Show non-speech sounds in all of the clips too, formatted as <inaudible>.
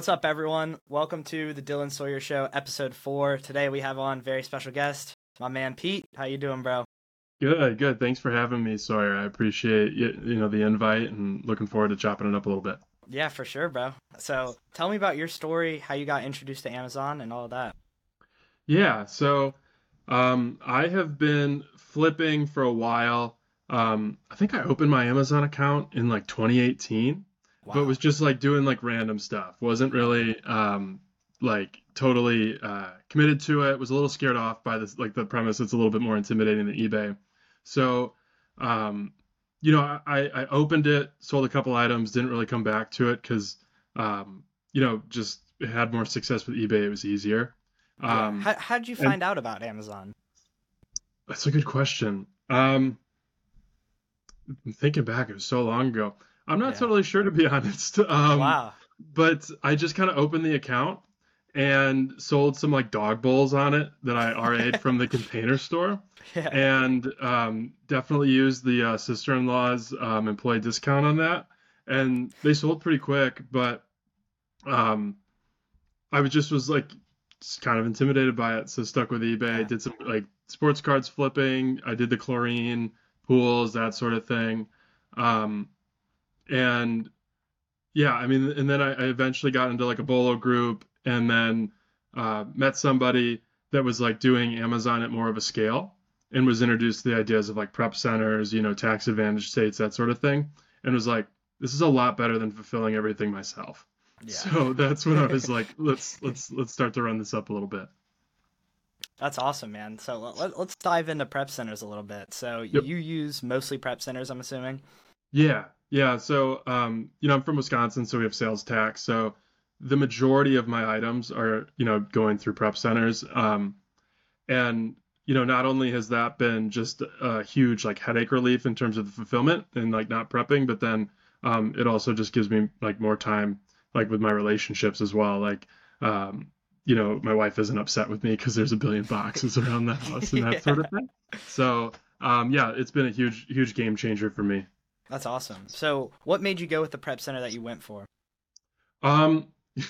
What's up, everyone? Welcome to the Dylan Sawyer Show, episode four. Today we have on very special guest, my man Pete. How you doing, bro? Good, good. Thanks for having me, Sawyer. I appreciate you, you know the invite and looking forward to chopping it up a little bit. Yeah, for sure, bro. So tell me about your story, how you got introduced to Amazon, and all of that. Yeah, so um, I have been flipping for a while. Um, I think I opened my Amazon account in like 2018, Wow. but was just like doing like random stuff. Wasn't really um, like totally uh, committed to it. Was a little scared off by this like the premise. It's a little bit more intimidating than eBay. So, um, you know, I, I opened it, sold a couple items, didn't really come back to it because, um, you know, just had more success with eBay. It was easier. Um, how how'd you and- find out about Amazon? that's a good question. Um, thinking back, it was so long ago. I'm not Yeah. totally sure to be <laughs> honest. Um, wow. but I just kind of opened the account and sold some like dog bowls on it that I RA'd <laughs> from the container store, Yeah. and um, definitely used the uh, sister-in-law's um, employee discount on that, and they sold pretty quick. But um, I was just was like just kind of intimidated by it, so stuck with eBay. Yeah. Did some like sports cards flipping. I did the chlorine pools, that sort of thing, um, and yeah, I mean, and then I, I eventually got into like a bolo group, and then uh, met somebody that was like doing Amazon at more of a scale, and was introduced to the ideas of like prep centers, you know, tax advantage states, that sort of thing, and was like, this is a lot better than fulfilling everything myself. Yeah. So that's when I was <laughs> like, let's let's let's start to run this up a little bit. That's awesome, man. So let, let's dive into prep centers a little bit. So Yep. you use mostly prep centers, I'm assuming. Yeah, yeah. So, um, you know, I'm from Wisconsin, so we have sales tax. So the majority of my items are, you know, going through prep centers. Um, and, you know, not only has that been just a huge like headache relief in terms of the fulfillment and like not prepping, but then um, it also just gives me like more time like with my relationships as well. Like, um, you know, my wife isn't upset with me because there's a billion boxes around the house and that <laughs> sort of thing. So, um, yeah, it's been a huge, huge game changer for me. That's awesome. So what made you go with the prep center that you went for? Um, <laughs>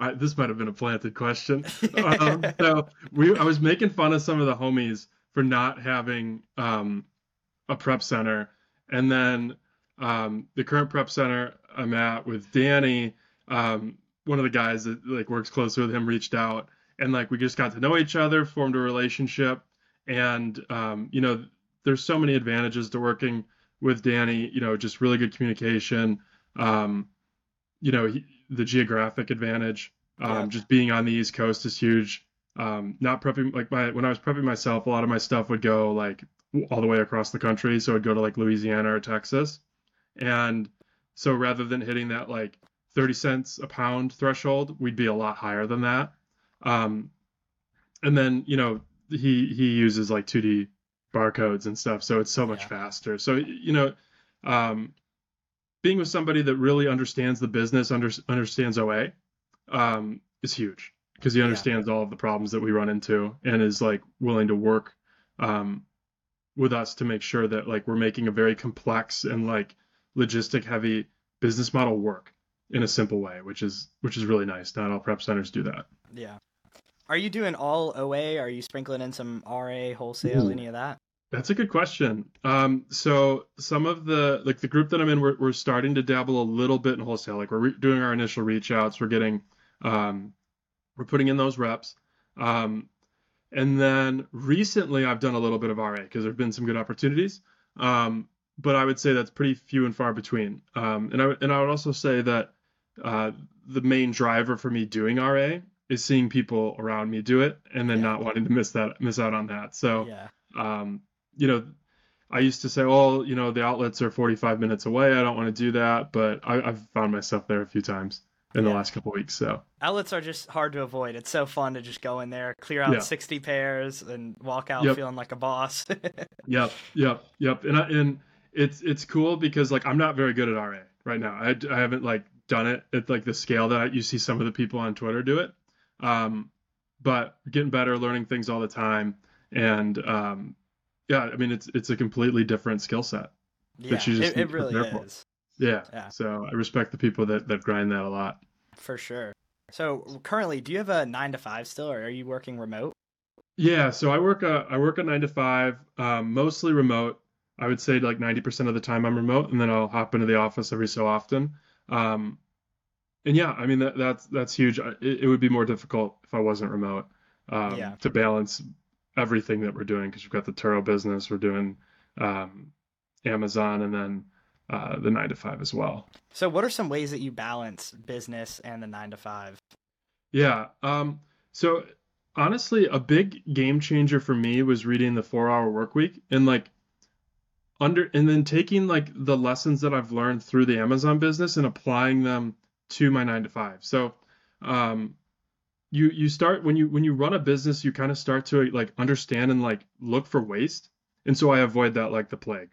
I, this might have been a planted question. <laughs> Um, so we, I was making fun of some of the homies for not having um, a prep center, and then um, the current prep center I'm at with Danny, um, one of the guys that like works closely with him, reached out, and like we just got to know each other, formed a relationship, and um, you know, there's so many advantages to working with Danny. You know, just really good communication. Um, you know, he, the geographic advantage, um, Yeah. just being on the East Coast is huge. Um, not prepping like my when I was prepping myself, a lot of my stuff would go like all the way across the country, so it'd go to like Louisiana or Texas, and so rather than hitting that like 30 cents a pound threshold, we'd be a lot higher than that. Um, and then you know he he uses like 2D barcodes and stuff, so it's so much Yeah. faster. So you know, um, being with somebody that really understands the business, under, understands OA, um, is huge because he Yeah. understands all of the problems that we run into and is like willing to work um, with us to make sure that like we're making a very complex and like logistic heavy business model work in a simple way, which is which is really nice. Not all prep centers do that. Yeah. Are you doing all OA? Are you sprinkling in some RA wholesale? Ooh. Any of that? That's a good question. Um, so some of the like the group that I'm in, we're we're starting to dabble a little bit in wholesale. Like we're re- doing our initial reach outs. We're getting, um, we're putting in those reps. Um, and then recently I've done a little bit of RA because there've been some good opportunities. Um, but I would say that's pretty few and far between. Um, and I would and I would also say that uh, the main driver for me doing RA is seeing people around me do it and then Yeah. not wanting to miss that miss out on that. So Yeah. You know, I used to say, oh, you know, the outlets are 45 minutes away. I don't want to do that, but I, I've found myself there a few times in the last couple weeks. So Outlets are just hard to avoid. It's so fun to just go in there, clear out Yeah. 60 pairs, and walk out Yep. feeling like a boss. <laughs> yep, yep, yep. And I, and it's it's cool because like I'm not very good at RA right now. I, I haven't like done it at like the scale that you see some of the people on Twitter do it. Um, but getting better, learning things all the time, and um, yeah, I mean it's it's a completely different skill set. yeah, you just it, it really is. Yeah. Yeah. So I respect the people that that grind that a lot. For sure. So currently, do you have a nine to five still, or are you working remote? Yeah, so I work a I work a nine to five, um, mostly remote. I would say like 90% of the time I'm remote, and then I'll hop into the office every so often. Um, and yeah, I mean that that's that's huge. It, it would be more difficult if I wasn't remote um, Yeah. to balance everything that we're doing because you've got the Turo business, we're doing um, Amazon, and then uh, the nine to five as well. So, what are some ways that you balance business and the nine to five? Yeah. Um, so honestly, a big game changer for me was reading the Four Hour Work Week and like under and then taking like the lessons that I've learned through the Amazon business and applying them to my nine to five. So um you you start when you when you run a business, you kind of start to like understand and like look for waste. And so I avoid that like the plague.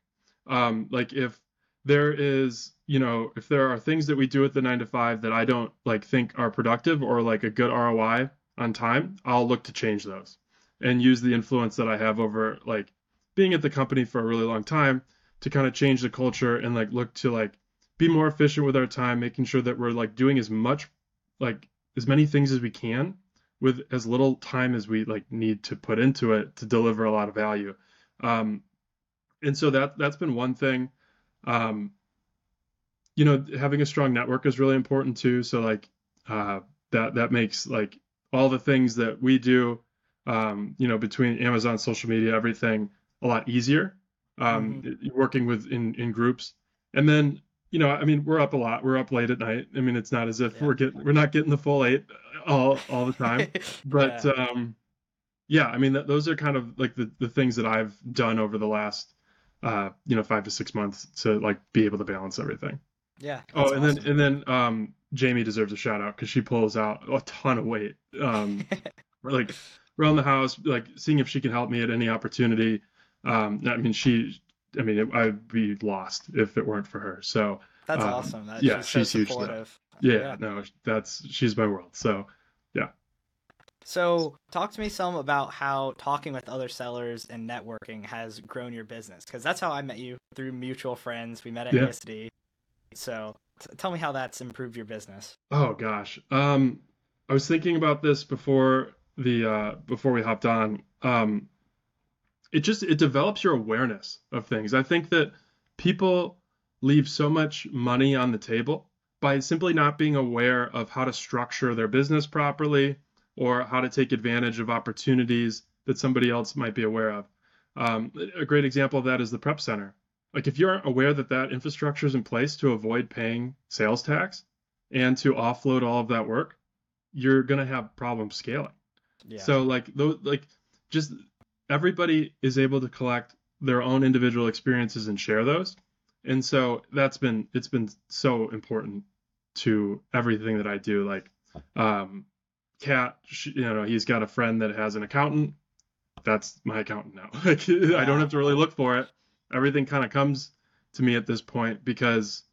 Um like if there is, you know, if there are things that we do at the nine to five that I don't like think are productive or like a good ROI on time, I'll look to change those and use the influence that I have over like being at the company for a really long time to kind of change the culture and like look to like be more efficient with our time, making sure that we're like doing as much like as many things as we can with as little time as we like need to put into it to deliver a lot of value. Um, and so that that's been one thing. Um, you know, having a strong network is really important too. So like uh, that that makes like all the things that we do, um, you know, between Amazon, social media, everything a lot easier. Um, working with in in groups, and then you know, I mean, we're up a lot. We're up late at night. I mean, it's not as if Yeah. we're getting we're not getting the full eight all all the time, <laughs> but Yeah. um, yeah, I mean, th those are kind of like the the things that I've done over the last uh, you know, five to six months to like be able to balance everything. yeah. Oh, and awesome. then and then um, Jamie deserves a shout out because she pulls out a ton of weight. Um, <laughs> like around the house, like seeing if she can help me at any opportunity. Um, I mean, she, I mean, it, I'd be lost if it weren't for her. So That's um, awesome. That yeah, she's, so she's huge, supportive. yeah, no, that's she's my world. So yeah. So, talk to me some about how talking with other sellers and networking has grown your business. Because that's how I met you through mutual friends. We met at Yeah. ASD. So, t- tell me how that's improved your business. Oh gosh. Um, I was thinking about this before the uh, before we hopped on. Um, it just it develops your awareness of things. I think that people leave so much money on the table by simply not being aware of how to structure their business properly or how to take advantage of opportunities that somebody else might be aware of. Um, a great example of that is the prep center. Like if you aren't aware that that infrastructure is in place to avoid paying sales tax, and to offload all of that work, you're gonna have problems scaling. Yeah. So like those like just everybody is able to collect their own individual experiences and share those. And so that's been it's been so important to everything that I do. Like um she, you know, he's got a friend that has an accountant. That's my accountant now. <laughs> Like I don't have to really look for it. Everything kind of comes to me at this point because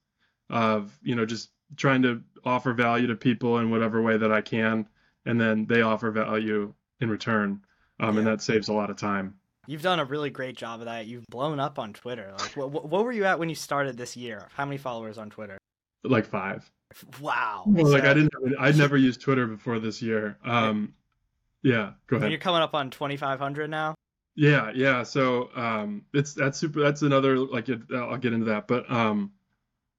of, you know, just trying to offer value to people in whatever way that I can, and then they offer value in return, um, and that saves a lot of time. You've done a really great job of that. You've blown up on Twitter. Like, what, what were you at when you started this year? How many followers on Twitter? Like five. Wow. Well, like I didn't, I'd never used Twitter before this year. Um, yeah, go ahead. and. You're coming up on 2,500 now. Yeah, yeah. So um, it's that's super. That's another like it, I'll get into that, but um,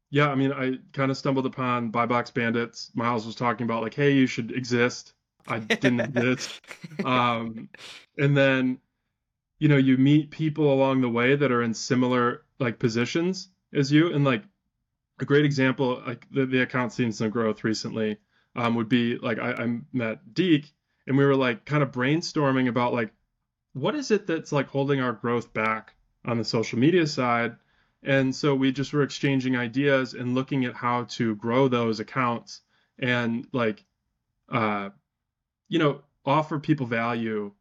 yeah. I mean, I kind of stumbled upon Buy Box Bandits. Miles was talking about like, hey, you should exist. I didn't exist. <laughs> um, and then you know you meet people along the way that are in similar like positions as you and like a great example like the, the account seen some growth recently um, would be like I, I met Deke, and we were like kind of brainstorming about like what is it that's like holding our growth back on the social media side and so we just were exchanging ideas and looking at how to grow those accounts and like uh you know offer people value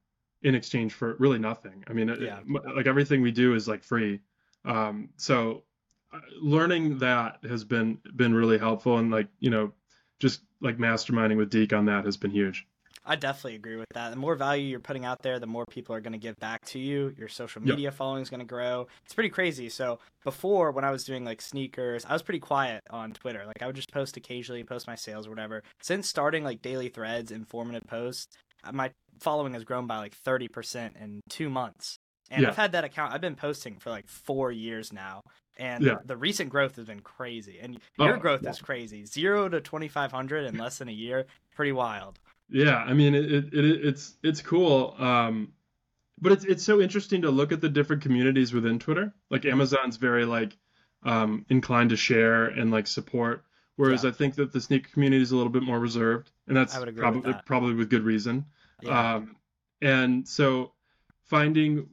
in exchange for really nothing. I mean Yeah. m- like everything we do is like free. Um so uh, learning that has been been really helpful and like you know just like masterminding with Deke on that has been huge I definitely agree with that. The more value you're putting out there, the more people are going to give back to you. Your social media yep. following is going to grow. It's pretty crazy. So before, when I was doing like sneakers, I was pretty quiet on Twitter. Like I would just post occasionally, post my sales or whatever. Since starting like daily threads, informative posts, uh, my following has grown by like 30% in two months. And yeah. I've had that account. I've been posting for like four years now, and yeah. the, the, recent growth has been crazy. And your oh, growth yeah. is crazy. Zero to twenty five hundred in less than a year, pretty wild. Yeah, I mean it, it, it it's it's cool. Um, but it's it's so interesting to look at the different communities within Twitter. Like. Amazon's very like um, inclined to share and like support, whereas yeah. I think that the sneaker community is a little bit more reserved, and that's probably with probably with good reason. Yeah. Um, and so finding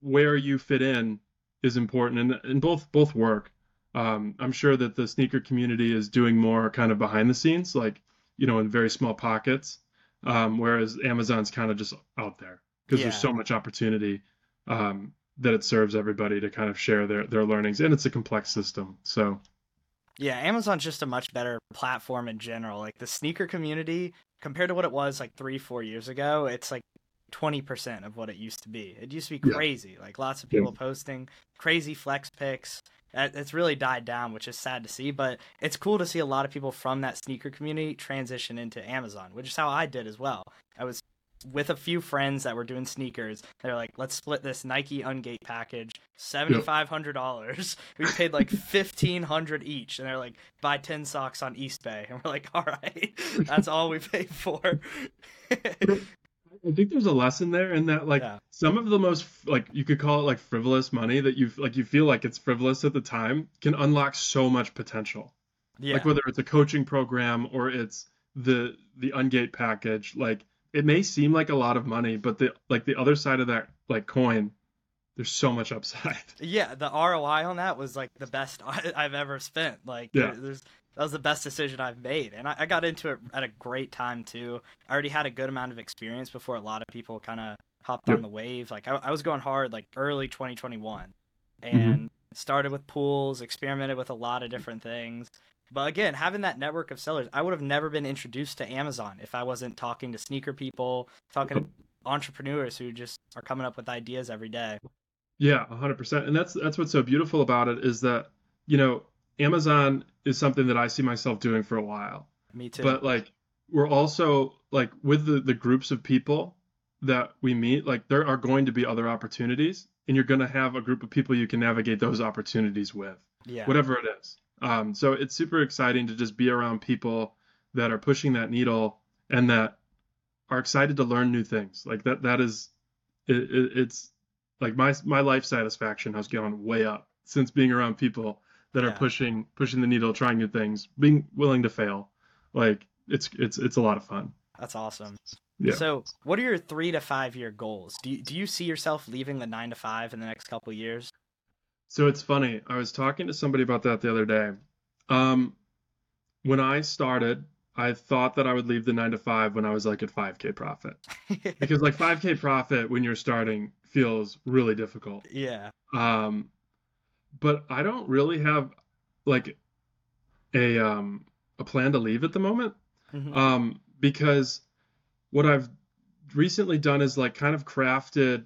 where you fit in is important, and, and both both work. Um, I'm sure that the sneaker community is doing more kind of behind the scenes, like you know, in very small pockets, um, whereas Amazon's kind of just out there because yeah. there's so much opportunity um, that it serves everybody to kind of share their their learnings, and it's a complex system. So yeah, Amazon's just a much better platform in general. Like the sneaker community, compared to what it was like three, four years ago, it's like 20% of what it used to be. It used to be crazy. Yeah. Like lots of people yeah. posting crazy flex picks. It's really died down, which is sad to see, but it's cool to see a lot of people from that sneaker community transition into Amazon, which is how I did as well. I was with a few friends that were doing sneakers. They're like, let's split this Nike Ungate package, seventy five hundred dollars. <laughs> We paid like fifteen hundred each, and they're like, buy ten socks on Eastbay, <laughs> and we're like, all right, <laughs> that's all we paid for. I think there's a lesson there in that like yeah. some of the most like you could call it like frivolous money that you like you feel like it's frivolous at the time can unlock so much potential. Yeah. Like whether it's a coaching program or it's the the ungate package, like it may seem like a lot of money, but the like the other side of that like coin, there's so much upside. Yeah, the ROI on that was like the best <laughs> I, have ever spent. Like yeah. there's that was the best decision I've made. And I, I, got into it at a great time too. I already had a good amount of experience before a lot of people kind of hopped yep. on the wave. Like I, I, was going hard like early 2021 mm-hmm. and mm-hmm. started with pools, experimented with a lot of different things. But again, having that network of sellers, I would have never been introduced to Amazon if I wasn't talking to sneaker people, talking to entrepreneurs who just are coming up with ideas every day. Yeah, 100%. And that's that's what's so beautiful about it is that, you know, Amazon is something that I see myself doing for a while. Me too. But like we're also like with the the groups of people that we meet, like there are going to be other opportunities and you're going to have a group of people you can navigate those opportunities with. Yeah. Whatever it is. Um, so it's super exciting to just be around people that are pushing that needle and that are excited to learn new things. Like that that is it, it, it's like my my life satisfaction has gone way up since being around people that yeah. are pushing pushing the needle, trying new things, being willing to fail. Like it's it's it's a lot of fun. That's awesome. Yeah. So, what are your three to five year goals? Do you, do you see yourself leaving the nine to five in the next couple years? So it's funny. I was talking to somebody about that the other day. Um, when I started, I thought that I would leave the nine to five when I was like at 5K profit, <laughs> because like 5K profit when you're starting feels really difficult. Yeah. Um, but I don't really have like a um a plan to leave at the moment. Mm-hmm. Um because what I've recently done is like kind of crafted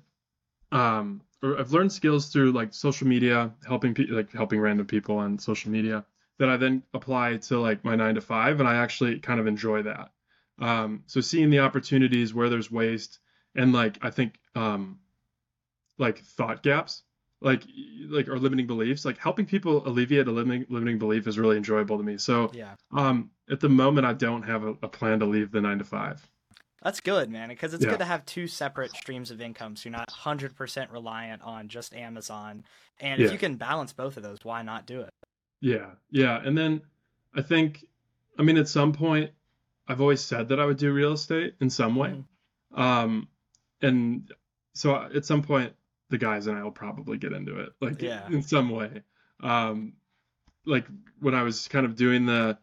um or I've learned skills through like social media, helping people like helping random people on social media that I then apply to like my 9 to 5 and I actually kind of enjoy that. Um so seeing the opportunities where there's waste and like I think um like thought gaps like like or limiting beliefs like helping people alleviate a limiting limiting belief is really enjoyable to me so yeah um at the moment i don't have a, a plan to leave the nine to five that's good man because it's yeah. good to have two separate streams of income so you're not 100% reliant on just amazon and if yeah. you can balance both of those why not do it yeah yeah and then i think i mean at some point i've always said that i would do real estate in some way mm-hmm. um and so at some point the guys and I will probably get into it, like yeah. in some way. Um, like when I was kind of doing the,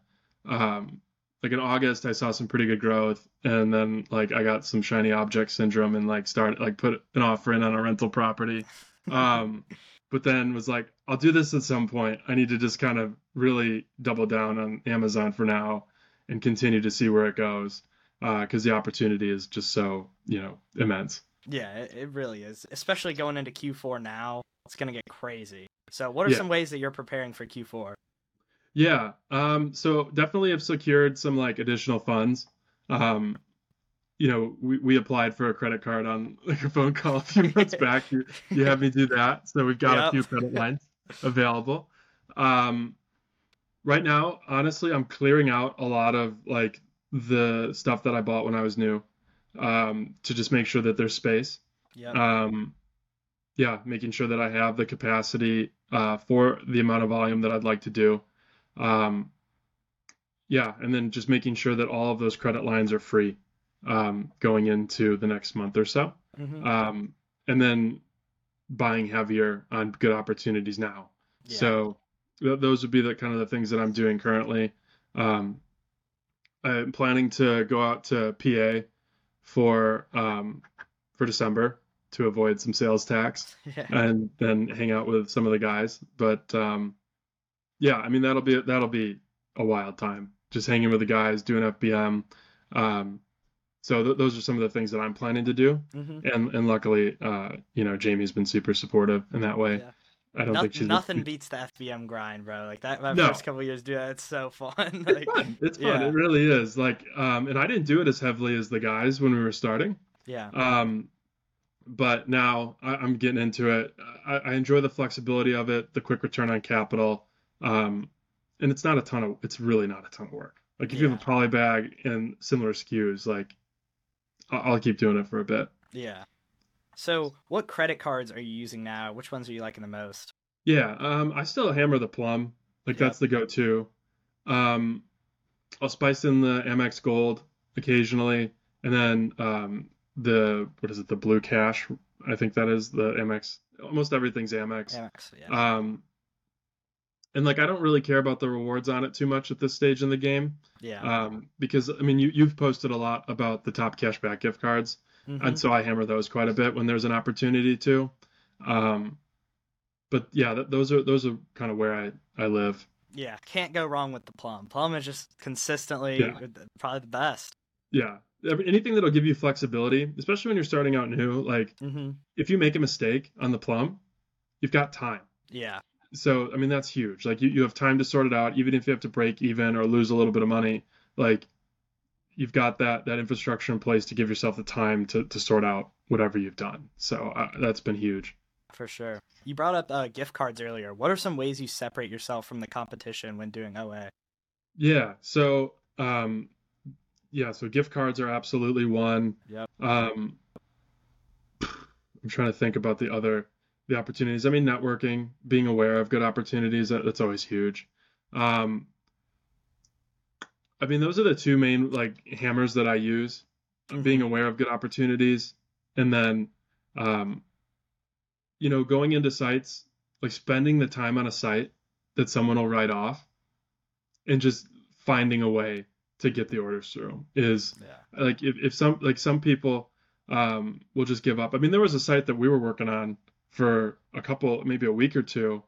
um, like in August, I saw some pretty good growth, and then like I got some shiny object syndrome and like started like put an offer in on a rental property. Um, but then was like, I'll do this at some point. I need to just kind of really double down on Amazon for now and continue to see where it goes. because the opportunity is just so you know immense. Yeah, it, it really is. Especially going into Q4 now, it's gonna get crazy. So, what are Yeah. some ways that you're preparing for Q4? Yeah. Um, so definitely have secured some like additional funds. Um, you know, we, we applied for a credit card on <laughs> like a phone call a few <laughs> months back. You, you had me do that. So we've got a few credit lines available. Um, right now, honestly, I'm clearing out a lot of like the stuff that I bought when I was new, um, to just make sure that there's space. Yep. Um, yeah, making sure that I have the capacity uh, for the amount of volume that I'd like to do. Um, yeah, and then just making sure that all of those credit lines are free um, going into the next month or so. Mhm. Um, and then buying heavier on good opportunities now. Yeah. So th- those would be the kind of the things that I'm doing currently. Um, I'm planning to go out to PA for um, for December to avoid some sales tax yeah. <laughs> and then hang out with some of the guys. But um, yeah, I mean that'll be that'll be a wild time. Just hanging with the guys, doing FBM. Um, so th- those are some of the things that I'm planning to do, hmm and and luckily, uh, you know, Jamie's been super supportive in that way. Yeah. I don't No- think she's nothing beats the FBM grind, bro. Like that, my No. first couple years doing that, it's so <laughs> fun. It's fun. It's fun. yeah. It really is. Like, um, and I didn't do it as heavily as the guys when we were starting. yeah, Um, but now I, I'm getting into it. I, I enjoy the flexibility of it, the quick return on capital. Um, and it's not a ton of, it's really not a ton of work. Like if you have a Yeah. poly bag and similar SKUs, like I'll keep doing it for a bit. yeah. So, what credit cards are you using now? Which ones are you liking the most? Yeah. Um, I still hammer the plum. Like Yep. that's the go-to. Um, I'll spice in the Amex Gold occasionally, and then um, the what is it? The Blue Cash. I think that is the Amex. Almost everything's Amex. Amex, yeah. Um, and like I don't really care about the rewards on it too much at this stage in the game, yeah. um, because I mean you you've posted a lot about the top cashback gift cards, Mhm. and so I hammer those quite a bit when there's an opportunity to. Um, but yeah, th- those are those are kind of where I I live. Yeah, can't go wrong with the plum. Plum is just consistently Yeah. probably the best. Yeah, anything that'll give you flexibility, especially when you're starting out new. Like hmm if you make a mistake on the plum, you've got time. Yeah, so I mean that's huge. Like you, you have time to sort it out, even if you have to break even or lose a little bit of money. Like you've got that that infrastructure in place to give yourself the time to to sort out whatever you've done. So uh, that's been huge. for sure. You brought up uh, gift cards earlier. What are some ways you separate yourself from the competition when doing OA? Yeah. So um, yeah. So gift cards are absolutely one. yeah Um, I'm trying to think about the other the opportunities. I mean, networking, being aware of good opportunities, that, that's always huge. Um, I mean, those are the two main like hammers that I use. Being aware of good opportunities, and then, um, you know, going into sites, like spending the time on a site that someone will write off, and just finding a way to get the orders through is Yeah. like if, if some like some people um will just give up i mean there was a site that we were working on for a couple maybe a week or two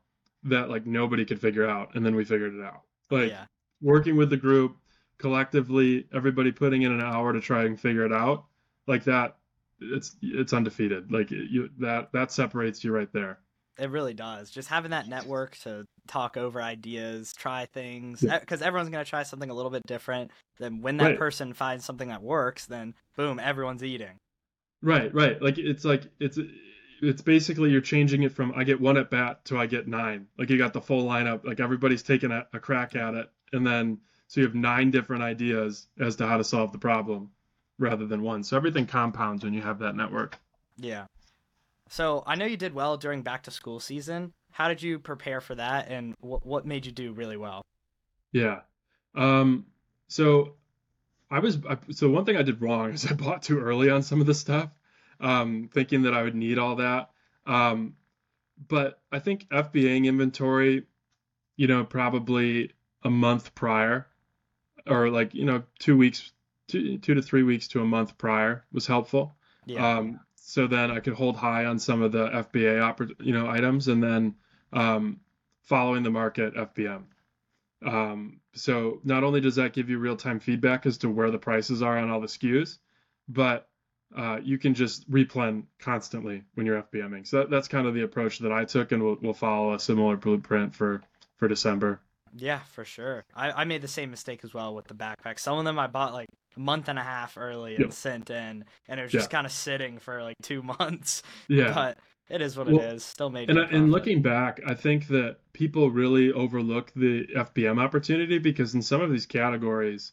that like nobody could figure out and then we figured it out like yeah. working with the group collectively everybody putting in an hour to try and figure it out like that it's it's undefeated like you that that separates you right there It really does. Just having that network to talk over ideas, try things, Yeah. because everyone's gonna try something a little bit different. Then when that Right. person finds something that works, then boom, everyone's eating. Right, right. Like it's like it's it's basically you're changing it from I get one at bat to I get nine. Like you got the full lineup. Like everybody's taking a, a crack at it, and then so you have nine different ideas as to how to solve the problem, rather than one. So everything compounds when you have that network. Yeah. So I know you did well during back to school season. How did you prepare for that, and what what made you do really well? Yeah. Um. So I was I, so one thing I did wrong <laughs> is I bought too early on some of the stuff, um, thinking that I would need all that. Um, but I think FBAing inventory, you know, probably a month prior, or like you know two weeks, two two to three weeks to a month prior was helpful. Yeah. Um, so then I could hold high on some of the FBA oppor- you know items, and then um, following the market FBM. Um, so not only does that give you real time feedback as to where the prices are on all the SKUs, but uh, you can just replan constantly when you're FBMing. So that, that's kind of the approach that I took, and we'll, we'll follow a similar blueprint for for December. Yeah, for sure. I, I made the same mistake as well with the backpack. Some of them I bought like a month and a half early and Yep. sent in, and it was Yeah. just kind of sitting for like two <laughs> months. Yeah. But it is what Well, it is. Still made And, I- and looking back, I think that people really overlook the FBM opportunity because in some of these categories,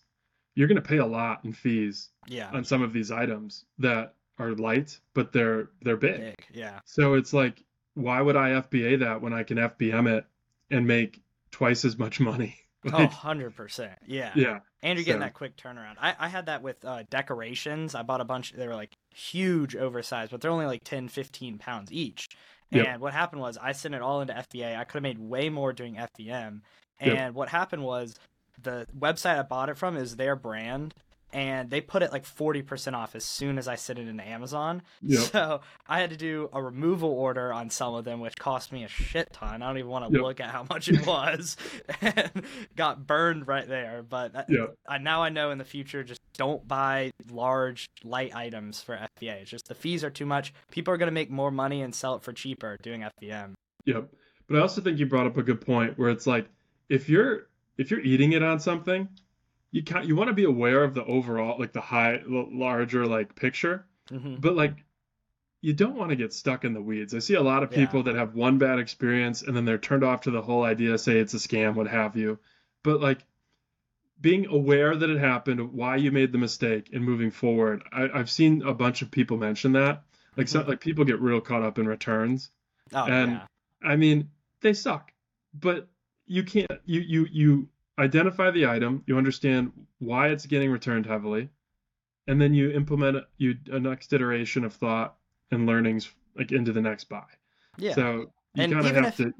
you're going to pay a lot in fees yeah, on some of these items that are light, but they're they're big. big. Yeah, So it's like, why would I FBA that when I can FBM it and make twice as much money? <laughs> oh, 100%. Yeah. yeah, And you're getting So- that quick turnaround. I, I had that with uh, decorations. I bought a bunch. They were like huge, oversized, but they're only like 10, 15 pounds each. And Yep. what happened was I sent it all into FBA. I could have made way more doing FBM. And Yep. what happened was the website I bought it from is their brand. And they put it like 40% off as soon as I sent it into Amazon. Yep. <laughs> So I had to do a removal order on some of them, which cost me a shit ton. I don't even want to Yep. look at how much it was. <laughs> and got burned right there. But yeah, I now I know in the future just don't buy large light items for FBA. It's just the fees are too much. People are gonna make more money and sell it for cheaper doing FBM. Yep. But I also think you brought up a good point where it's like if you're if you're eating it on something, you can you want to be aware of the overall like the high larger like picture, hmm but like you don't want to get stuck in the weeds. I see a lot of Yeah. people that have one bad experience and then they're turned off to the whole idea, say it's a scam, what have you. But like being aware that it happened, why you made the mistake, and moving forward. I, I've seen a bunch of people mention that. Like so, Mhm. like people get real caught up in returns. Oh And- yeah, I mean, they suck, but you can't. You you you identify the item, you understand why it's getting returned heavily, and then you implement you a next iteration of thought and learnings like into the next buy. yeah. So you kind of have if- to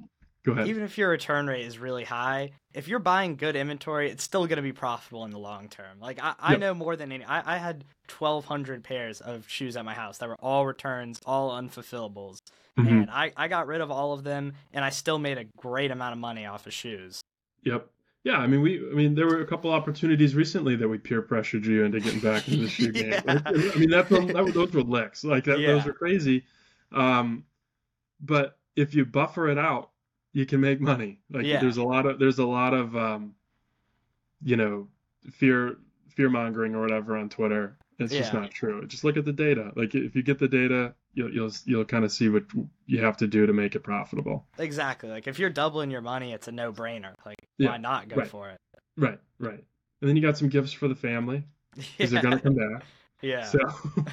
go ahead. Even if your return rate is really high, if you're buying good inventory, it's still gonna be profitable in the long term. Like I, I Yep. know more than any. I, I had twelve hundred pairs of shoes at my house that were all returns, all unfulfillables, Mhm. and I, I got rid of all of them, and I still made a great amount of money off of shoes. Yep. Yeah, I mean, we, I mean, there were a couple opportunities recently that we peer pressured you into getting back into the <laughs> shoe game. Yeah. Like, I mean, that's one- that, those were licks. Like that, those Yeah. were crazy. Um, but if you buffer it out, you can make money. Like Yeah. there's a lot of there's a lot of um, you know, fear fear mongering or whatever on Twitter. It's just not true. Just look at the data. Like if you get the data, you'll you'll you'll kind of see what you have to do to make it profitable. Exactly. Like if you're doubling your money, it's a no brainer. Like Yeah, why not go right. for it? Right, right. And then you got some gifts for the family because they're gonna <laughs> come back. Yeah. So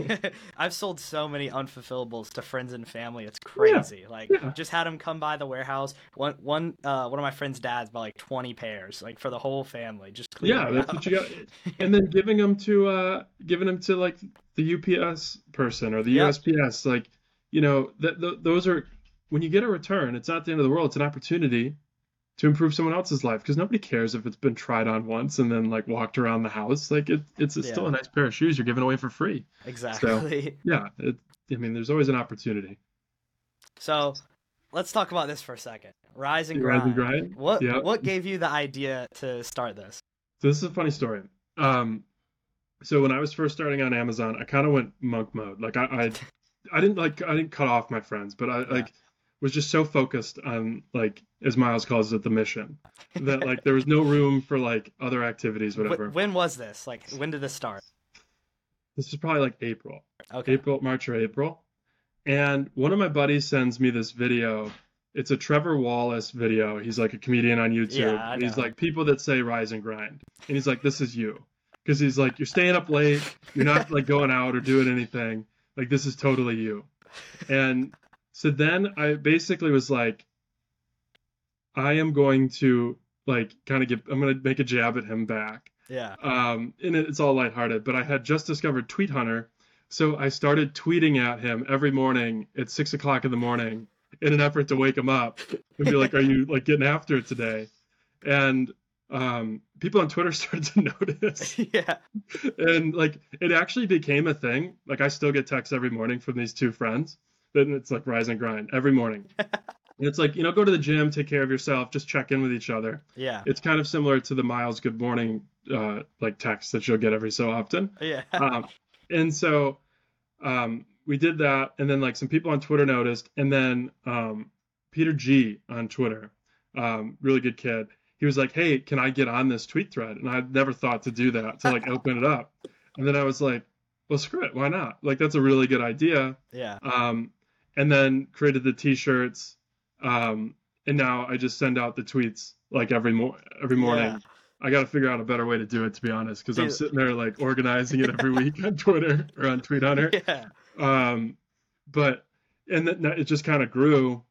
<laughs> I've sold so many unfulfillables to friends and family. It's crazy. Like yeah. just had them come by the warehouse. One one uh one of my friend's dads bought like 20 pairs, like for the whole family. Just yeah, that's out. what you got. <laughs> And then giving them to uh giving them to like the UPS person or the Yep. USPS. Like you know that th- those are when you get a return, it's not the end of the world. It's an opportunity to improve someone else's life because nobody cares if it's been tried on once and then like walked around the house. Like it, it's, it's still a nice pair of shoes you're giving away for free. exactly. <laughs> Yeah, it, I mean, there's always an opportunity. So let's talk about this for a second. Rise and Rise grind. and grind? What Yep. what gave you the idea to start this? So this is a funny story. Um, so when I was first starting on Amazon, I kind of went monk mode. Like I, I, I didn't like I didn't cut off my friends, but I like was just so focused on like as Miles calls it the mission that like there was no room for like other activities, whatever. when was this? Like when did this start? This was probably like April, Okay. April, March or April, and one of my buddies sends me this video. It's a Trevor Wallace video. He's like a comedian on YouTube. Yeah, he's like people that say rise and grind. And he's like, this is you. Because he's like, you're staying up late, you're not like going out or doing anything. Like this is totally you. And so then I basically was like, I am going to like kind of get I'm gonna make a jab at him back. Yeah. Um, and it- it's all lighthearted, but I had just discovered Tweet Hunter, so I started tweeting at him every morning at six o'clock in the morning in an effort to wake him up and be like, "Are you like getting after it today?" And um, people on Twitter <laughs> started to notice, <laughs> yeah. and like it actually became a thing. Like I still get texts every morning from these two friends. Then it's like rise and grind every morning. <laughs> it's like you know go to the gym take care of yourself just check in with each other Yeah. it's kind of similar to the miles good morning uh like text that you'll get every so often Yeah. <laughs> um, and so um, we did that, and then like some people on Twitter noticed, and then um, Peter G on Twitter, um, really good kid. He was like, "Hey, can I get on this tweet thread?" And I'd never thought to do that to like open it up, and then I was like, "Well, screw it, why not? Like that's a really good idea." yeah. Um, and then created the T-shirts, um, and now I just send out the tweets like every mo- every morning. Yeah. I got to figure out a better way to do it, to be honest, because I'm sitting there like organizing it every week <laughs> on Twitter or on Tweet Hunter. Yeah. Um, but and then it just kind of grew,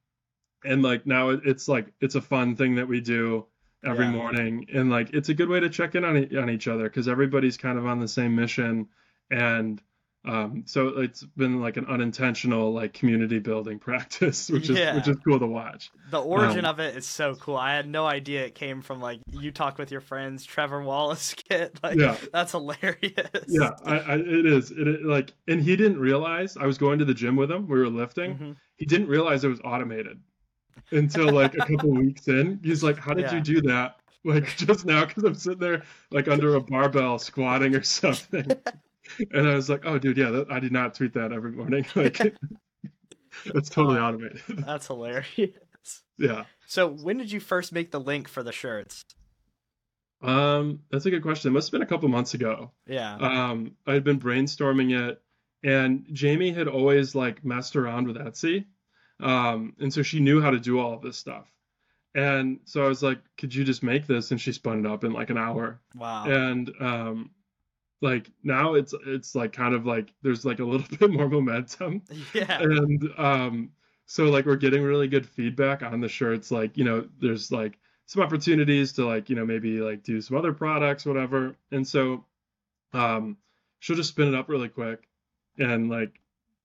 and like now it- it's like it's a fun thing that we do every Yeah. morning, and like it's a good way to check in on e- on each other because everybody's kind of on the same mission, and um, so it's been like an unintentional like community building <laughs> practice, which is Yeah. which is cool to watch. The origin Um, of it is so cool. I had no idea it came from like you talk with your friends, Trevor Wallace <laughs> skit. Like Yeah. that's hilarious. Yeah, I, I, it is. It, it like, and he didn't realize I was going to the gym with him. We were lifting. Mhm. He didn't realize it was automated until like a couple <laughs> weeks in. He's like, "How did Yeah. you do that?" Like just now, because I'm sitting there like under a barbell squatting or something. And I was like, "Oh, dude, yeah, that, I did not tweet that every morning. <laughs> Like, it's totally automated." <laughs> That's hilarious. yeah. So when did you first make the link for the shirts? Um, that's a good question. It must have been a couple months ago. Yeah. um, I had been brainstorming it, and Jamie had always like messed around with Etsy, um, and so she knew how to do all of this stuff. And so I was like, "Could you just make this?" And she spun it up in like an hour. wow. And um, like now it's it's like kind of like there's like a little <laughs> bit more momentum, <laughs> yeah. and um, so like we're getting really good feedback on the shirts. Like you know, there's like some opportunities to like you know maybe like do some other products, whatever. And so um, she'll just spin it up really quick and like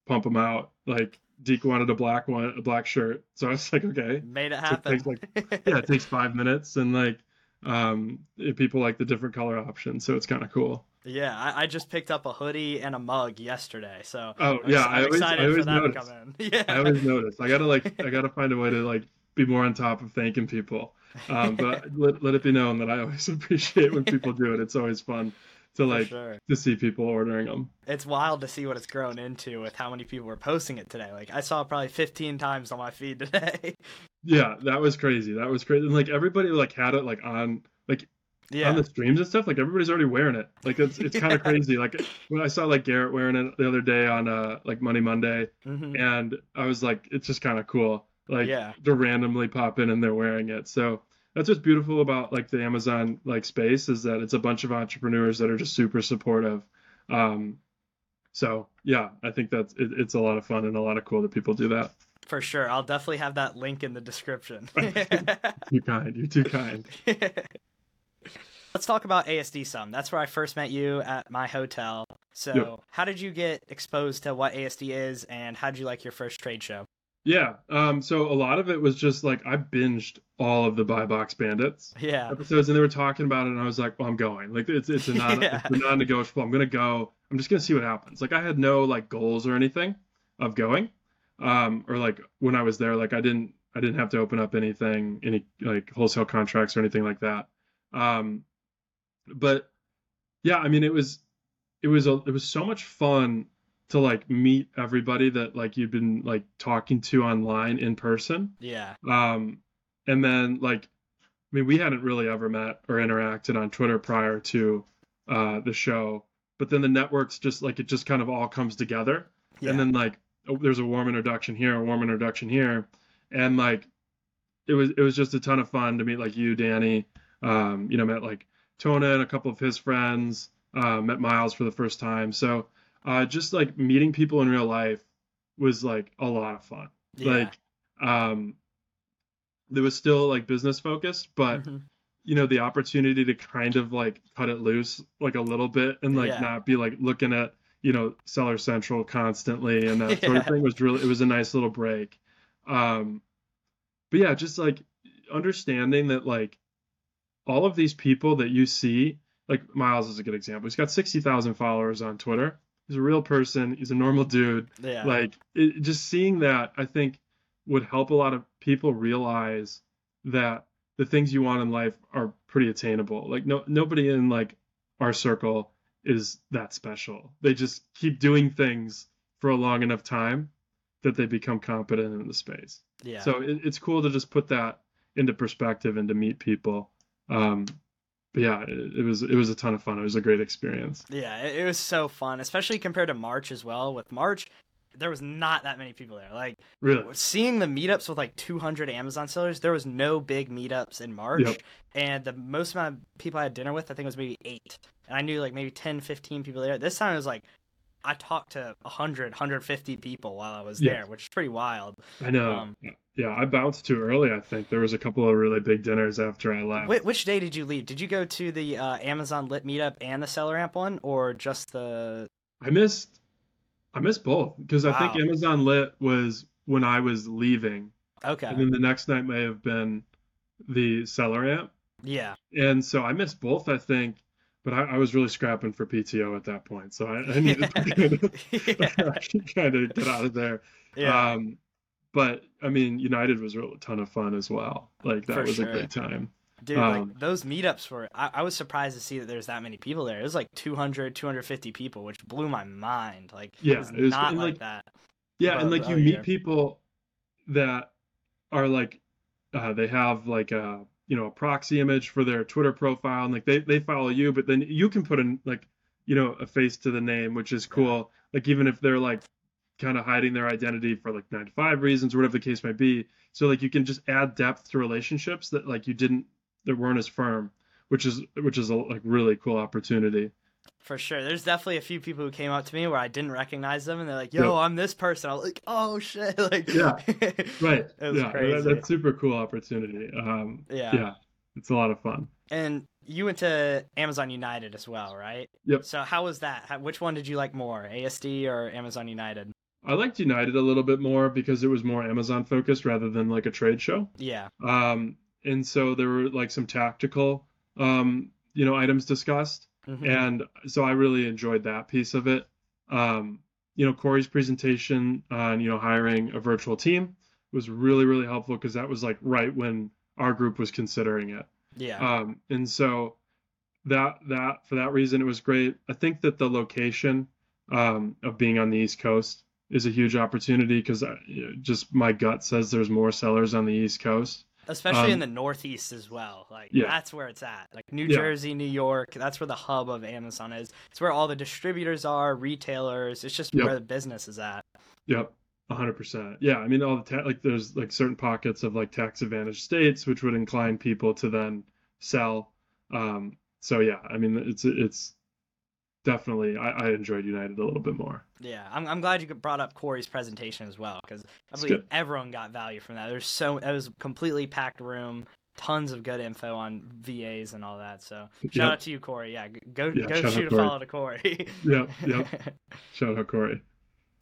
pump them out. Like Deke wanted a black one, a black shirt, so I was like, okay, Made it So it happen. like- yeah, it <laughs> takes five minutes, and like um, if people like the different color options, so it's kind of cool. Yeah, I, I just picked up a hoodie and a mug yesterday, so Oh I'm, yeah, ex- I I'm always, excited I always for that notice. to come in. <laughs> Yeah, I always notice. I gotta like, I gotta find a way to like be more on top of thanking people. Um, but <laughs> let, let it be known that I always <laughs> appreciate when people do it. It's always fun to like sure. to see people ordering them. It's wild to see what it's grown into with how many people were posting it today. Like I saw probably 15 times on my feed today. Yeah, that was crazy. That was crazy. And like everybody like had it like on like yeah, on the streams and stuff. Like everybody's already wearing it. Like it's it's kind of <laughs> crazy. Like when I saw like Garrett wearing it the other day on uh like Money Monday, hmm and I was like, it's just kind of cool. Like Yeah. to randomly pop in and they're wearing it. So that's what's beautiful about like the Amazon like space is that it's a bunch of entrepreneurs that are just super supportive. Um, so yeah, I think that's it, it's a lot of fun and a lot of cool that people do that. for sure. I'll definitely have that link in the description. <laughs> You're kind. You're too kind. <laughs> Let's talk about ASD some. That's where I first met you at my hotel. So, Yep. how did you get exposed to what ASD is, and how did you like your first trade show? Yeah. Um, so a lot of it was just like I binged all of the Buy Box Bandits Yeah, episodes, and they were talking about it, and I was like, "Well, I'm going. Like, it's it's a <laughs> non Yeah. it's a non-negotiable. I'm gonna go. I'm just gonna see what happens. Like, I had no like goals or anything of going, um, or like when I was there, like I didn't I didn't have to open up anything, any like wholesale contracts or anything like that. Um, but yeah, I mean, it was it was a it was so much fun to like meet everybody that like you've been like talking to online in person yeah, um, and then like, I mean, we hadn't really ever met or interacted on Twitter prior to uh, the show, but then the networks just like it just kind of all comes together, yeah. and then like oh, there's a warm introduction here, a warm introduction here, and like it was it was just a ton of fun to meet like you, Danny. Um, you know, met like Tona and a couple of his friends. Uh, met Miles for the first time, so uh, just like meeting people in real life was like a lot of fun yeah. like um there was still like business focused but Mhm. you know the opportunity to kind of like cut it loose like a little bit and like Yeah. not be like looking at you know seller central constantly and that sort of <laughs> thing was really it was a nice little break um but yeah just like understanding that like all of these people that you see like miles is a good example he's got 60000 followers on twitter he's a real person he's a normal dude yeah, like it, just seeing that i think would help a lot of people realize that the things you want in life are pretty attainable. Like no nobody in like our circle is that special. They just keep doing things for a long enough time that they become competent in the space. Yeah. So it, it's cool to just put that into perspective and to meet people. Um, but yeah, it, it, was it was a ton of fun. It was a great experience. Yeah, it, it was so fun, especially compared to March as well. With March, there was not that many people there. Like really seeing the meetups with like 200 Amazon sellers, there was no big meetups in March. Yep. And the most amount of people I had dinner with, I think was maybe eight. And I knew like maybe 10, 15 people there. This time it was like I talked to 100, 150 people while I was Yeah. there, which is pretty wild. I know. Um, yeah, I bounced too early. I think there was a couple of really big dinners after I left. Wh- which day did you leave? Did you go to the uh, Amazon Lit meetup and the Seller Amp one, or just the? I missed I missed both because I think Amazon Lit was when I was leaving, Okay. and then the next night may have been the Seller Amp, Yeah. and so I missed both. I think, but I, I was really scrapping for PTO at that point, so I, I needed <laughs> to <laughs> <laughs> kind of get out of there. Yeah. Um, but I mean, United was a ton of fun as well. Like that For was sure. a great time. Dude, um, like those meetups were I, I was surprised to see that there's that many people there. It was like 200, 250 people, which blew my mind. Like Yeah, it was it was- not and, like, like, that. Yeah, and like you meet people that are like uh, they have like a you know a proxy image for their Twitter profile, and like they they follow you, but then you can put in like you know a face to the name, which is cool. Like even if they're like kind of hiding their identity for like nine to five reasons or whatever the case might be, so like you can just add depth to relationships that like you didn't that weren't as firm, which is which is a like really cool opportunity. For sure. There's definitely a few people who came up to me where I didn't recognize them and they're like, "Yo, Yep. I'm this person." I was like, "Oh shit." <laughs> Like Yeah. <laughs> Right. It was yeah, crazy. that- that's super cool opportunity. Um, yeah. yeah, it's a lot of fun. And you went to Amazon United as well, right? Yep. So how was that? How, which one did you like more, ASD or Amazon United? I liked United a little bit more because it was more Amazon focused rather than like a trade show. Yeah. Um, and so there were like some tactical, um, you know, items discussed, Mhm. and so I really enjoyed that piece of it. Um, you know, Corey's presentation on you know hiring a virtual team was really really helpful because that was like right when our group was considering it. yeah. Um, and so that that for that reason it was great. I think that the location um, of being on the East Coast is a huge opportunity because just my gut says there's more sellers on the East Coast. Especially in um, the Northeast as well. Like Yeah. that's where it's at. Like New Yeah. Jersey, New York, that's where the hub of Amazon is. It's where all the distributors are, retailers. It's just Yep. where the business is at. Yep, a hundred percent. Yeah, I mean all the ta- like there's like certain pockets of like tax advantage states which would incline people to then sell. Um, so yeah, I mean it's it's definitely I, I enjoyed United a little bit more. Yeah, I'm, I'm glad you brought up Corey's presentation as well because I believe everyone got value from that. There's so it was a completely packed room, tons of good info on VAs and all that. So shout Yep. out to you, Corey. Yeah, go Yeah, go shoot a Corey. follow to Corey. <laughs> Yep, yep. <laughs> Shout out Corey.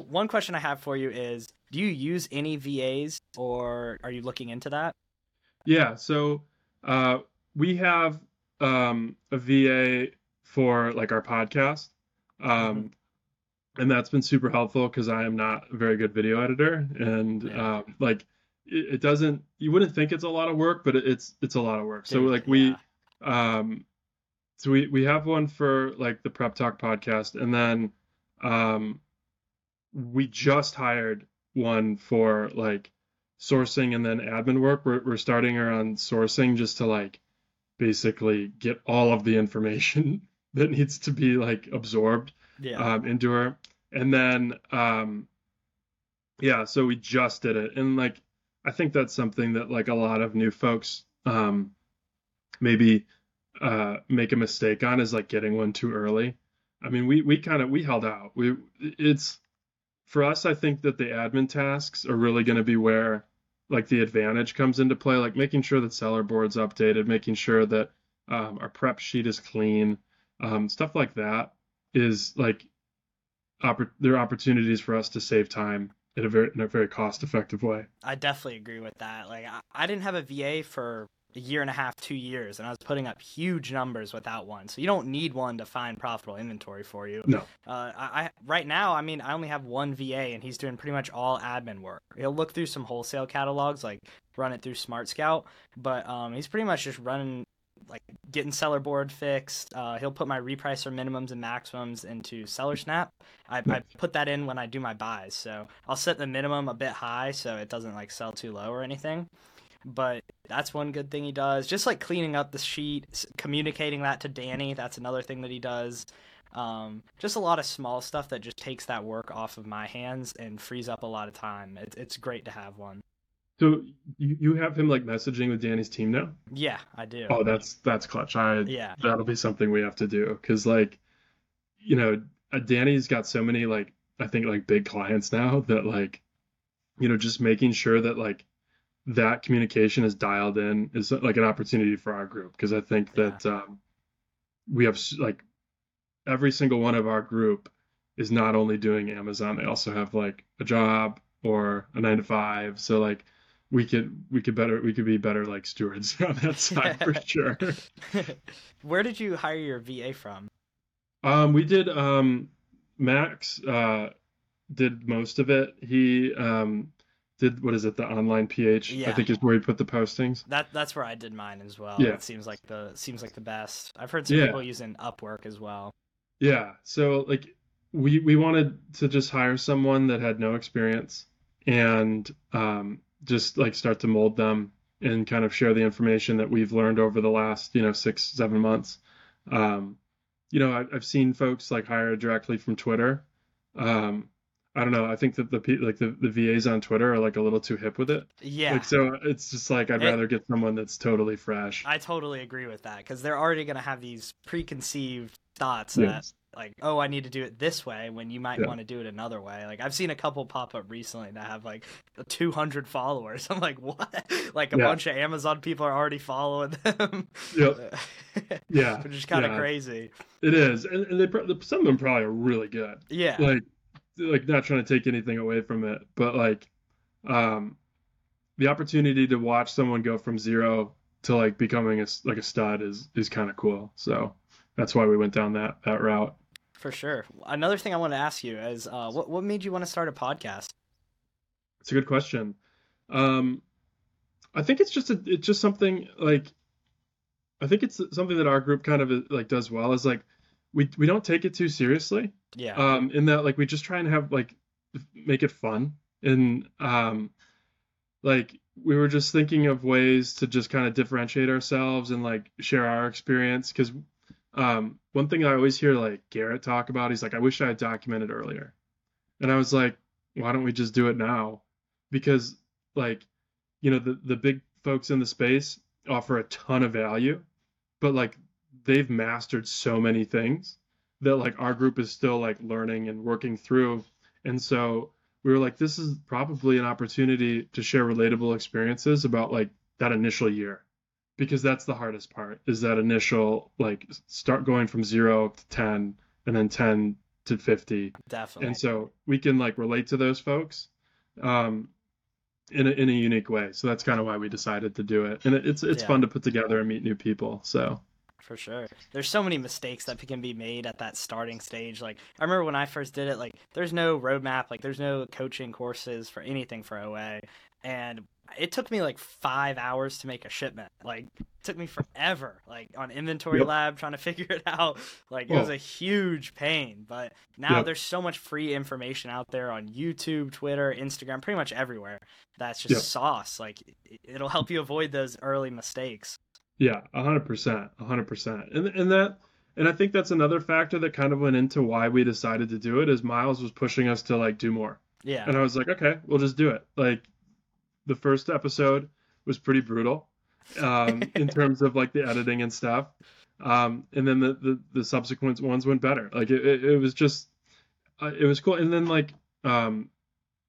One question I have for you is: Do you use any VAs, or are you looking into that? Yeah, so uh, we have um, a VA for like our podcast, um, and that's been super helpful because I am not a very good video editor, and Yeah. um, like it, it doesn't. You wouldn't think it's a lot of work, but it, it's it's a lot of work. So like we, yeah. um, so we we have one for like the Prep Talk podcast, and then um, we just hired one for like sourcing and then admin work. We're we're starting her on sourcing just to like basically get all of the information <laughs> <laughs> that needs to be like absorbed yeah, um, into her. And then, um, yeah, so we just did it. And like, I think that's something that like a lot of new folks um, maybe uh, make a mistake on is like getting one too early. I mean, we, we kind of, we held out. We, it's for us, I think that the admin tasks are really going to be where like the advantage comes into play, like making sure that seller board's updated, making sure that um, our prep sheet is clean, um, stuff like that is like oppor- there are opportunities for us to save time in a very in a very cost effective way. I definitely agree with that. Like I, I didn't have a VA for a year and a half, two years, and I was putting up huge numbers without one. So you don't need one to find profitable inventory for you. No. Uh, I, I right now, I mean, I only have one VA, and he's doing pretty much all admin work. He'll look through some wholesale catalogs, like run it through Smart Scout, but um, he's pretty much just running like getting seller board fixed. Uh, he'll put my repricer minimums and maximums into Seller Snap. I, I, put that in when I do my buys, so I'll set the minimum a bit high so it doesn't like sell too low or anything. But that's one good thing he does. Just like cleaning up the sheet, communicating that to Danny. That's another thing that he does. Um, just a lot of small stuff that just takes that work off of my hands and frees up a lot of time. It, it's great to have one. So you, you have him like messaging with Danny's team now? Yeah, I do. Oh, that's that's clutch. I yeah, that'll be something we have to do because like, you know, uh, Danny's got so many like I think like big clients now that like, you know, just making sure that like that communication is dialed in is like an opportunity for our group because I think Yeah. that um, we have like every single one of our group is not only doing Amazon, they also have like a job or a nine to five. So like we could we could better we could be better like stewards <laughs> on that side for <laughs> sure. <laughs> Where did you hire your VA from? Um, we did um, Max uh, did most of it. He um, did what is it? The online PH, I think is where he put the postings. That that's where I did mine as well. Yeah. It seems like the seems like the best. I've heard some Yeah. people using Upwork as well. Yeah. So like we we wanted to just hire someone that had no experience and um, just like start to mold them and kind of share the information that we've learned over the last you know six seven months. Um, you know I, I've seen folks like hire directly from Twitter. Um, I don't know. I think that the like the, the VAs on Twitter are like a little too hip with it. Yeah. Like so it's just like I'd It- rather get someone that's totally fresh. I totally agree with that because they're already going to have these preconceived thoughts that Yes. Like, oh, I need to do it this way when you might Yeah. want to do it another way. Like I've seen a couple pop up recently that have like 200 followers. <laughs> I'm like, what? <laughs> Like a Yeah. bunch of Amazon people are already following them. Yep. <laughs> Yeah. Which is kind of yeah. crazy. It is, and, and they some of them probably are really good. Yeah. Like, like not trying to take anything away from it, but like, um, the opportunity to watch someone go from zero to like becoming a like a stud is is kind of cool. So that's why we went down that that route. For sure. Another thing I want to ask you is, uh, what what made you want to start a podcast? It's a good question. Um, I think it's just a, it's just something like, I think it's something that our group kind of like does well is like, we we don't take it too seriously. Yeah. um in that like we just try and have like make it fun and um like we were just thinking of ways to just kind of differentiate ourselves and like share our experience because um one thing i always hear like garrett talk about he's like i wish i had documented earlier. And i was like why don't we just do it now? Because like you know the the big folks in the space offer a ton of value but like they've mastered so many things that like our group is still like learning and working through. And so we were like this is probably an opportunity to share relatable experiences about like that initial year because that's the hardest part is that initial like start going from 0 to 10 and then 10 to 50 Definitely. and so we can like relate to those folks um in a, in a unique way so that's kind of why we decided to do it and it, it's it's Yeah. fun to put together and meet new people so For sure. There's so many mistakes that can be made at that starting stage. Like I remember when I first did it, like there's no roadmap, like there's no coaching courses for anything for OA. And it took me like five hours to make a shipment. Like it took me forever, like on inventory Yep. lab trying to figure it out. Like it was Oh. a huge pain. But now Yep. there's so much free information out there on YouTube, Twitter, Instagram, pretty much everywhere. That's just Yep. sauce. Like it- it'll help you avoid those early mistakes. Yeah, a hundred percent, a hundred percent, and and that, and I think that's another factor that kind of went into why we decided to do it. Is Miles was pushing us to like do more, Yeah. and I was like, okay, we'll just do it. Like, the first episode was pretty brutal, um, <laughs> in terms of like the editing and stuff, um, and then the the, the subsequent ones went better. Like it, it, it was just, uh, it was cool, and then like, um,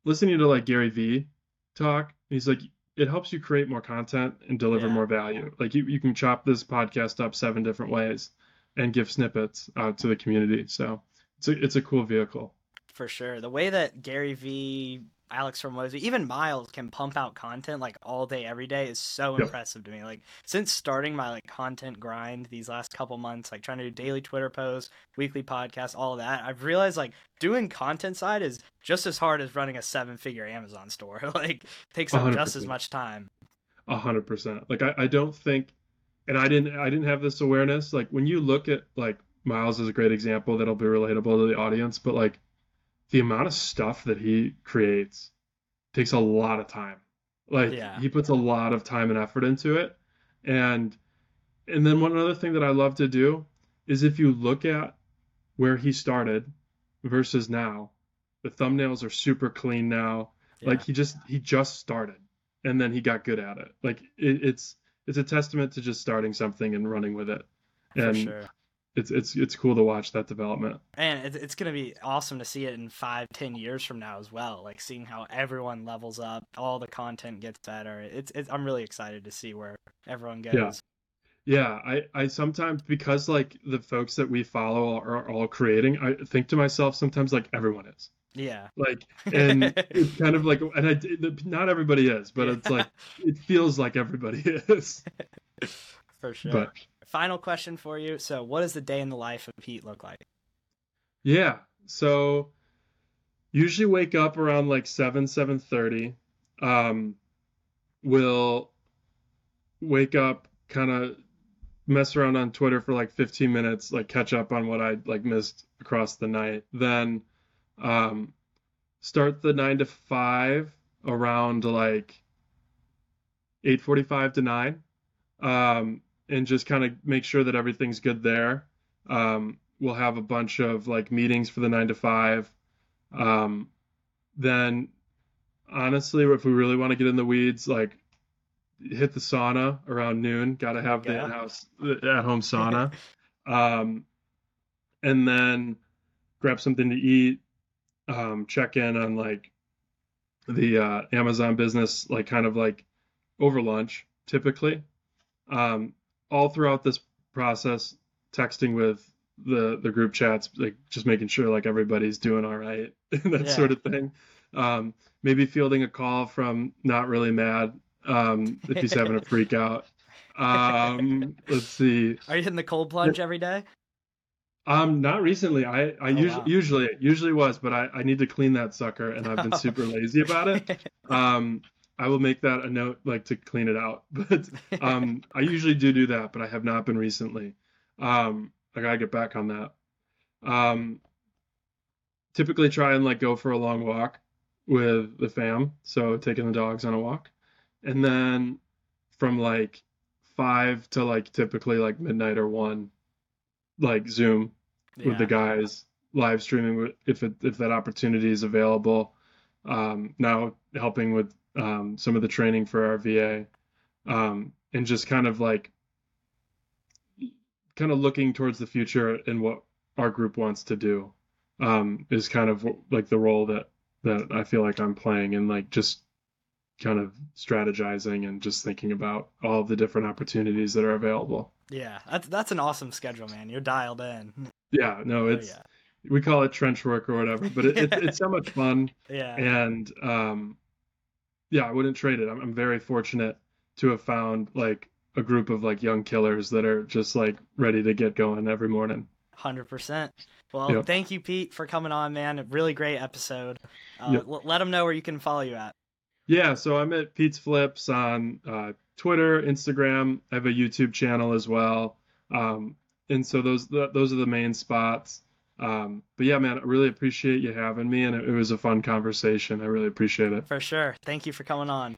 listening to like Gary Vee talk, he's like, it helps you create more content and deliver Yeah. more value. Like you, you can chop this podcast up seven different ways and give snippets out to the community. So it's a, it's a cool vehicle. For sure. The way that Gary Vee Alex from Hormozi, even Miles can pump out content like all day, every day is so Yep. impressive to me. Like since starting my like content grind these last couple months, like trying to do daily Twitter posts, weekly podcasts, all of that, I've realized like doing content side is just as hard as running a seven figure Amazon store. <laughs> like takes up just as much time. A hundred percent. Like I, I don't think, and I didn't I didn't have this awareness. Like when you look at like Miles is a great example that'll be relatable to the audience, but like the amount of stuff that he creates takes a lot of time. Like Yeah. he puts a lot of time and effort into it. And and then one other thing that I love to do is if you look at where he started versus now, the thumbnails are super clean now. Yeah. Like he just he just started and then he got good at it. Like it, it's it's a testament to just starting something and running with it. for And sure. It's it's it's cool to watch that development. And it's, it's gonna be awesome to see it in five, ten years from now as well. Like seeing how everyone levels up, all the content gets better. It's, it's I'm really excited to see where everyone goes. Yeah. Yeah, I I sometimes because like the folks that we follow are, are all creating, I think to myself sometimes like everyone is. Yeah. Like and <laughs> it's kind of like and I not everybody is, but it's like <laughs> it feels like everybody <laughs> is. for sure. But Final question for you. So, what does the day in the life of Pete look like? Yeah. So usually wake up around like 7, 7:30. Um will wake up kind of mess around on Twitter for like 15 minutes, like catch up on what I like missed across the night. Then um start the 9 to 5 around like 8:45 to 9. Um and just kind of make sure that everything's good there. Um we'll have a bunch of like meetings for the nine to five. Um, then honestly, if we really want to get in the weeds, like hit the sauna around noon. Got to have the Yeah. in-house at home <laughs> sauna. um, and then grab something to eat. Um, check in on like the uh, Amazon business, like kind of like over lunch, typically. Um, all throughout this process, texting with the the group chats, like just making sure like everybody's doing all right, <laughs> that Yeah. sort of thing. Um, maybe fielding a call from not really mad um, if he's having a <laughs> freak out. Um, let's see. Are you hitting the cold plunge every day? Um, not recently. I I Oh, usually wow. usually usually was, but I I need to clean that sucker, and I've been <laughs> super lazy about it. Um, I will make that a note, like to clean it out. <laughs> But um, I usually do do that, but I have not been recently. Um, I gotta get back on that. Um, typically try and like go for a long walk with the fam, so taking the dogs on a walk, and then from like five to like typically like midnight or one, like Zoom with the guys live streaming if it, if that opportunity is available. Um, now helping with um, some of the training for our VA, um, and just kind of like kind of looking towards the future and what our group wants to do um, is kind of like the role that that I feel like I'm playing and like just kind of strategizing and just thinking about all of the different opportunities that are available. Yeah, that's that's an awesome schedule, man. You're dialed in. Yeah, no, Oh, it's yeah. we call it trench work or whatever, but it, it, <laughs> it's so much fun, Yeah. and um, yeah, I wouldn't trade it. I'm, I'm very fortunate to have found like a group of like young killers that are just like ready to get going every morning. Hundred percent. Well, Yep. thank you, Pete, for coming on, man. A really great episode. Uh, Yep. l- let them know where you can follow you at. Yeah, so I'm at Pete's Flips on uh, Twitter, Instagram. I have a YouTube channel as well, um, and so those th those are the main spots. Um, but yeah, man, I really appreciate you having me, and it, it was a fun conversation. I really appreciate it. For sure. Thank you for coming on.